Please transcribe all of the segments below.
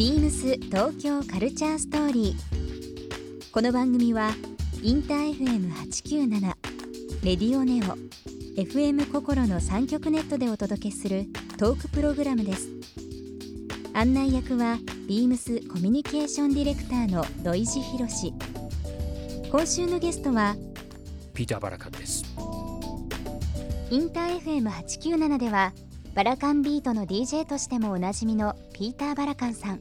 ビームス東京カルチャーストーリー。この番組はインター FM897 レディオネオ FM 心の三極ネットでお届けするトークプログラムです。案内役はビームスコミュニケーションディレクターの土井博志。今週のゲストはピーター・バラカンですインター FM897 ではバラカンビートの DJ としてもおなじみのピーター・バラカンさん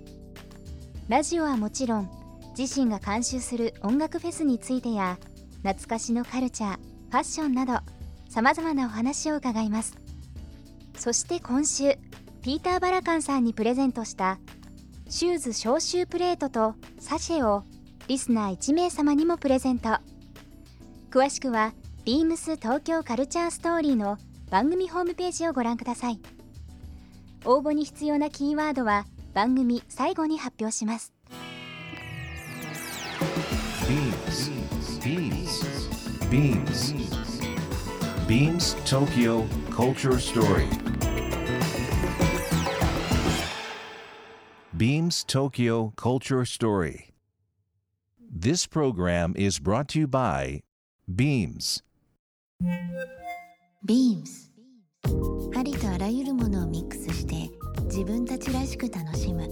ラジオはもちろん自身が監修する音楽フェスについてや懐かしのカルチャーファッションなどさまざまなお話を伺います。そして今週ピーター・バラカンさんにプレゼントしたシューズ消臭プレートとサシェをリスナー1名様にもプレゼント。詳しくは beams 東京カルチャーストーリーの番組ホームページをご覧ください。応募に必要なキーワードは番組最後に発表します Beams. Beams. Beams Tokyo Culture Story. Beams Tokyo Culture Story. This program is brought to you by Beams. Beams ありとあらゆるものをミックス自分たちらしく楽しむ。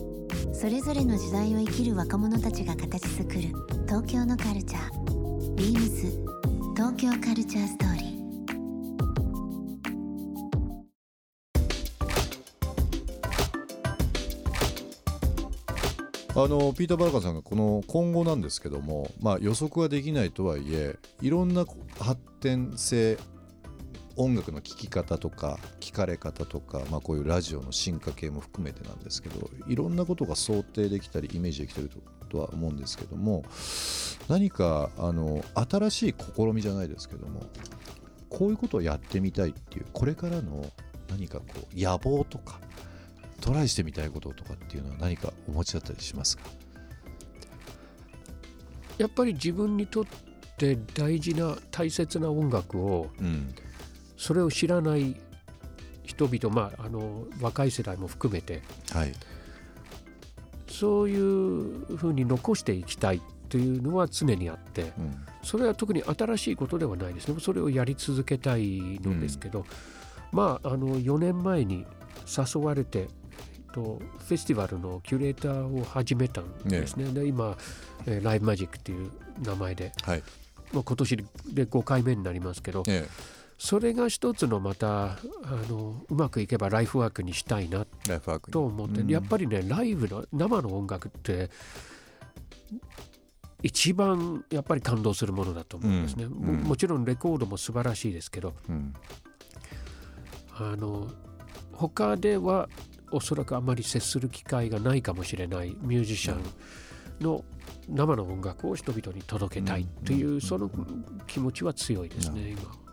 それぞれの時代を生きる若者たちが形作る。東京のカルチャー。Beams 東京カルチャーストーリー。あのピーター・バラカンさんがこの今後なんですけども、まあ、予測はできないとはいえいろんな発展性音楽の聴き方とか聴かれ方とか、まあ、こういうラジオの進化系も含めてなんですけどいろんなことが想定できたりイメージできてるとは思うんですけども何かあの新しい試みじゃないですけどもこういうことをやってみたいっていうこれからの何かこう野望とかトライしてみたいこととかっていうのは何かお持ちだったりしますか？やっぱり自分にとって大事な大切な音楽をうんそれを知らない人々まああの若い世代も含めてはい。そういうふうに残していきたいというのは常にあってうん。それは特に新しいことではないですね。それをやり続けたいのですけど、まああの4年前に誘われてとフェスティバルのキュレーターを始めたんですね。で今、えーライブマジックっていう名前で、はい。まあ、今年で5回目になりますけどえそれが一つのまたあのうまくいけばライフワークにしたいなと思って、うん。やっぱりねライブの生の音楽って一番やっぱり感動するものだと思うんですね、うん。もうん。もちろんレコードも素晴らしいですけどうん。あの他ではおそらくあまり接する機会がないかもしれないミュージシャンの生の音楽を人々に届けたいという、うん。その気持ちは強いですね、今。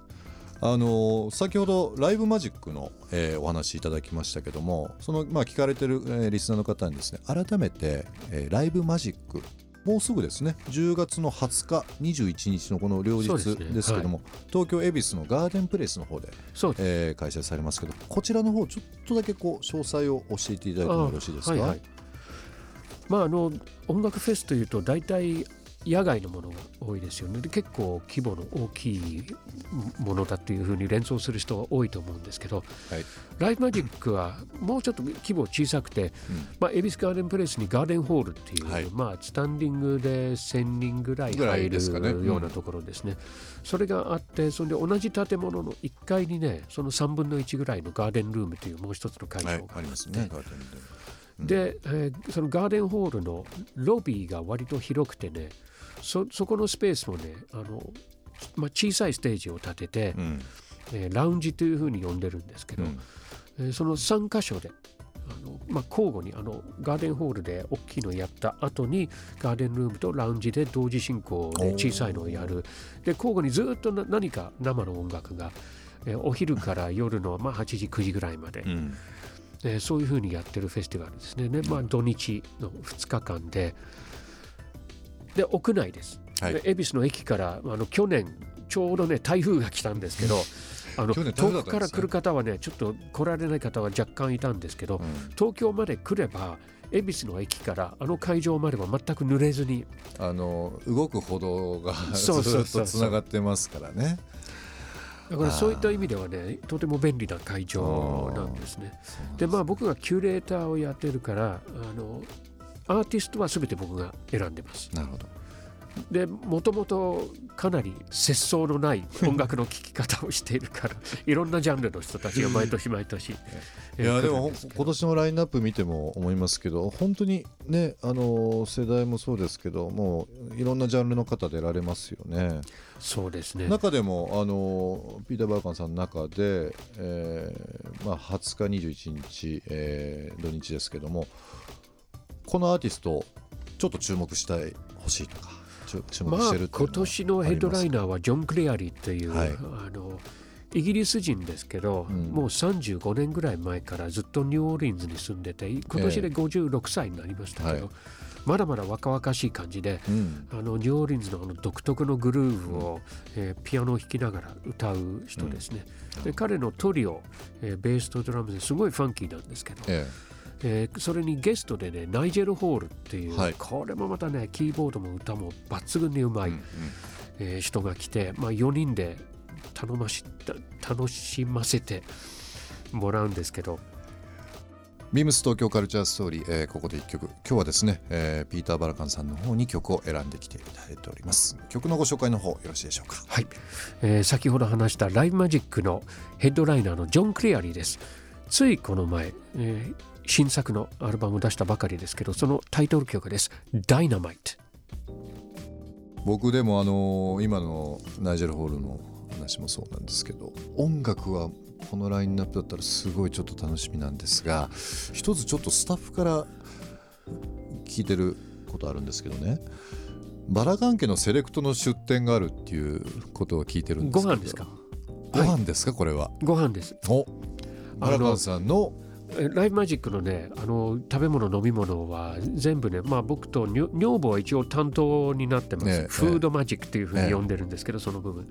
あの先ほどライブマジックの、えーお話いただきましたけどもその、まあ、聞かれてる、えーリスナーの方にですね改めて、えーライブマジックもうすぐですね10月の20日21日のこの両日ですけども、東京恵比寿のガーデンプレイスの方で、えー開催されますけどこちらの方ちょっとだけこう詳細を教えていただいてもよろしいですか、はいはい。まああの音楽フェスというと大体野外のものが多いですよね。で結構規模の大きいものだというふうに連想する人が多いと思うんですけど、はい。ライブマジックはもうちょっと規模小さくて、まあ、恵比寿ガーデンプレイスにガーデンホールっていう、はい。まあ、スタンディングで1000人ぐらい入るようなところですね。それがあってそれで同じ建物の1階にねその3分の1ぐらいのガーデンルームというもう一つの会場が。はい、ありますねガーデンでで、えーそのガーデンホールのロビーが割と広くてねそそこのスペースもねあの、まあ、小さいステージを立てて、うん。えーラウンジというふうに呼んでるんですけど、うん。えーその3箇所であの、まあ、交互にあのガーデンホールで大きいのやった後にガーデンルームとラウンジで同時進行で小さいのをやる。で交互にずっとな何か生の音楽が、えーお昼から夜の、まあ、8時9時ぐらいまで、うん。えーそういうふうにやってるフェスティバルですね。ねまあ、土日の2日間で、で、屋内です。はい。で恵比寿の駅からあの去年、ちょうどね、台風が来たんですけど、あの遠くから来る方はねちょっと来られない方は若干いたんですけど、うん。東京まで来れば恵比寿の駅からあの会場までは全く濡れずにあの動く歩道がずっとつながってますからね。だからそういった意味ではねとても便利な会場なんですね。でまあ僕がキュレーターをやってるからあのアーティストは全て僕が選んでます。なるほど。でもともとかなり節操のない音楽の聴き方をしているから いろんなジャンルの人たちが毎年毎年いやでも今年のラインナップ見ても思いますけど本当にねあの世代もそうですけどもういろんなジャンルの方出られますよね。そうですね中でもあのピーター・バーカンさんの中で、えーまあ、20日21日、えー土日ですけどもこのアーティストちょっと注目したい欲しいとか注注目まあしてるっていうのは今年のヘッドライナーはジョン・クレアリーという、はい。あのイギリス人ですけど、うん。もう35年ぐらい前からずっとニューオーリンズに住んでて今年で56歳になりましたけど、はい。まだまだ若々しい感じでうん。あのニューオーリンズのあの独特のグルーヴを、えーピアノを弾きながら歌う人ですね。で彼のトリオ、えーベースとドラムですごいファンキーなんですけど、ええーそれにゲストでねナイジェル・ホールっていう、はい。これもまたねキーボードも歌も抜群にうまい、えうん。えー人が来て、まあ、4人で頼ました楽しませてもらうんですけど。ビームス東京カルチャーストーリー、えーここで1曲。今日はですね、えーピーター・バラカンさんの方に曲を選んできていただいております。曲のご紹介の方よろしいでしょうか？はい、えー先ほど話したライブマジックのヘッドライナーのジョン・クレアリーです。ついこの前、えー新作のアルバムを出したばかりですけどそのタイトル曲です「ダイナマイト僕でもあの今のナイジェル・ホールの話もそうなんですけど音楽はこのラインナップだったらすごいちょっと楽しみなんですが一つちょっとスタッフから聞いてることあるんですけどね。バラ関係のセレクトの出店があるっていうことを聞いてるんですけど。ご飯ですか？ご飯ですかこれは？ご飯です。おバラカンさんのえライブマジックのねあの食べ物飲み物は全部ねまあ僕と女女房は一応担当になってます、ええ。フードマジックっていうふうに呼んでるんですけど、その部分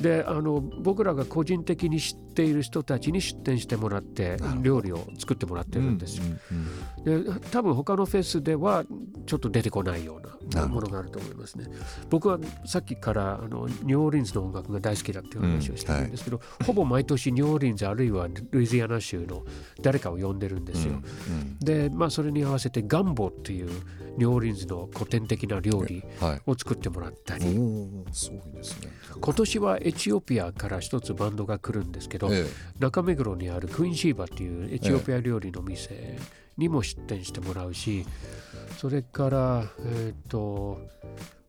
であの僕らが個人的に知っている人たちに出店してもらって料理を作ってもらってるんですよ、うんうんで多分他のフェスではちょっと出てこないようなものがあると思いますね。僕はさっきからあのニューオーリンズの音楽が大好きだっていう話をしてるんですけど、ほぼ毎年ニューオーリンズあるいはルイジアナ州の誰かを呼んでるんですよ、うんでまあそれに合わせてガンボっていうニューオーリンズの古典的な料理はい。を作ってもらったおりーすごいですね。今年はエチオピアから一つバンドが来るんですけど、え中目黒にあるクイーンシーバっていうエチオピア料理の店にも出店してもらうし、それからえっ、と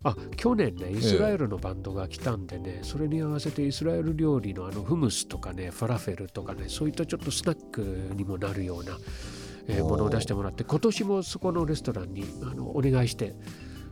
あ去年ねイスラエルのバンドが来たんでね、それに合わせてイスラエル料理のあのフムスとかねファラフェルとかねそういったちょっとスナックにもなるような、えーものを出してもらって今年もそこのレストランにあのお願いして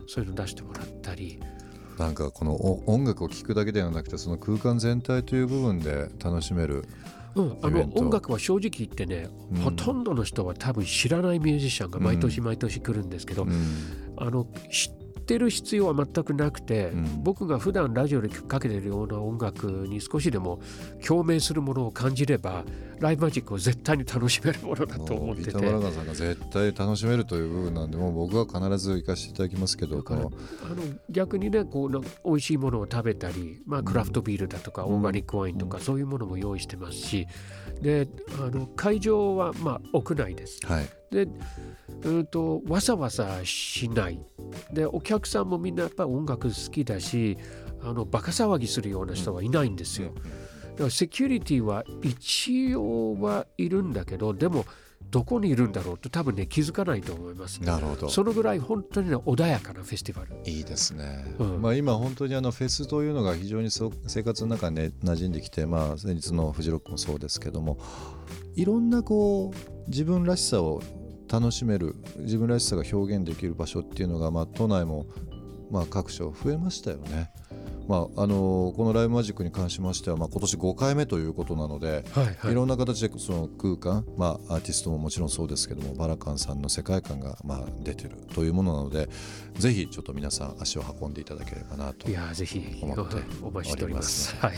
そういうの出してもらったりえなんかこのお音楽を聴くだけではなくてその空間全体という部分で楽しめるうん、あの音楽は正直言ってね、うん。ほとんどの人は多分知らないミュージシャンが毎年うん毎年来るんですけど、うん。あの知ってる必要は全くなくて、うん。僕が普段ラジオでかけてるような音楽に少しでも共鳴するものを感じればライブマジックを絶対に楽しめるものだと思ってて。ビーター・バラガンさんが絶対楽しめるという部分なんでもう僕は必ず行かせていただきますけどあのの逆にねこうな美味しいものを食べたり、まあ、クラフトビールだとか、うんオーガニックワインとか、そういうものも用意してますし。であの会場はまあ屋内です。はいでうんとわさわさしないでお客さんもみんなやっぱり音楽好きだしあのバカ騒ぎするような人はいないんですよ。だからセキュリティは一応はいるんだけどでもどこにいるんだろうと多分ね気づかないと思います。なるほどそのぐらい本当にね穏やかなフェスティバル。いいですね、うんまあ、今本当にあのフェスというのが非常に生活の中に、ね、馴染んできて、まあ、先日のフジロックもそうですけどもいろんなこう自分らしさを楽しめる自分らしさが表現できる場所っていうのが、まあ、都内も、まあ、各所増えましたよね。まあ、あのこのライブマジックに関しましては、まあ、今年5回目ということなので、はいはいいろんな形でその空間、まあ、アーティストももちろんそうですけどもバラカンさんの世界観がまあ出てるというものなのでぜひちょっと皆さん足を運んでいただければなといやぜひ思ってお待ちしております。はい。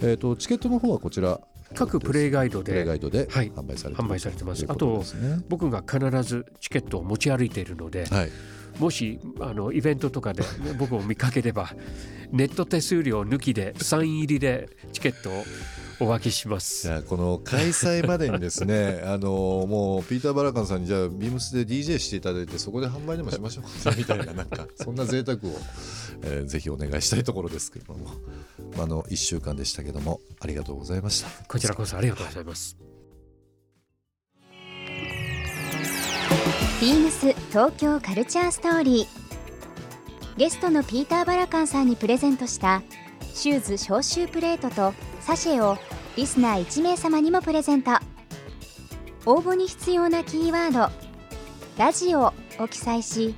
えー、とチケットの方はこちら各プレイガイドで販売されててます。ということ僕が必ずチケットを持ち歩いているので、はい。もしあのイベントとかで僕を見かければネット手数料抜きでサイン入りでチケットをお分けします。じ。ゃあこの開催までにですね あのもうピーター・バラカンさんにじゃあビームスで DJ していただいてそこで販売でもしましょうかみたいななんかそんな贅沢を、えーぜひお願いしたいところですけれども、まあ、あの1週間でしたけどもありがとうございました。こちらこそありがとうございます。ビームス東京カルチャーストーリー。ゲストのピーター・バラカンさんにプレゼントしたシューズ消臭プレートとサシェをリスナー1名様にもプレゼント。応募に必要なキーワード「ラジオ」を記載し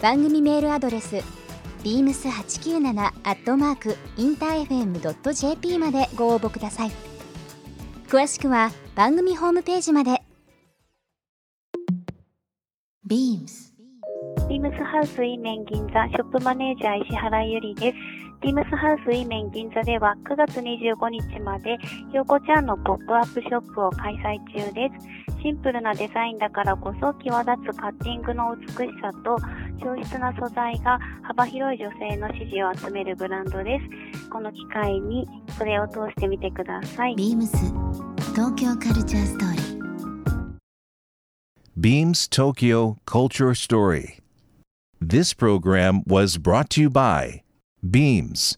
番組メールアドレス beams897 アットマークインター FM.jp までご応募ください。詳しくは番組ホームページまで。BEAMS ビームスハウスイーメン銀座ショップマネージャー石原ゆりです。ビームスハウスイーメン銀座では9月25日までひよこちゃんのポップアップショップを開催中です。シンプルなデザインだからこそ際立つカッティングの美しさと上質な素材が幅広い女性の支持を集めるブランドです。この機会にそれを通してみてください。BEAMS 東京カルチャーストーリー Beams Tokyo Culture Story. This program was brought to you by Beams.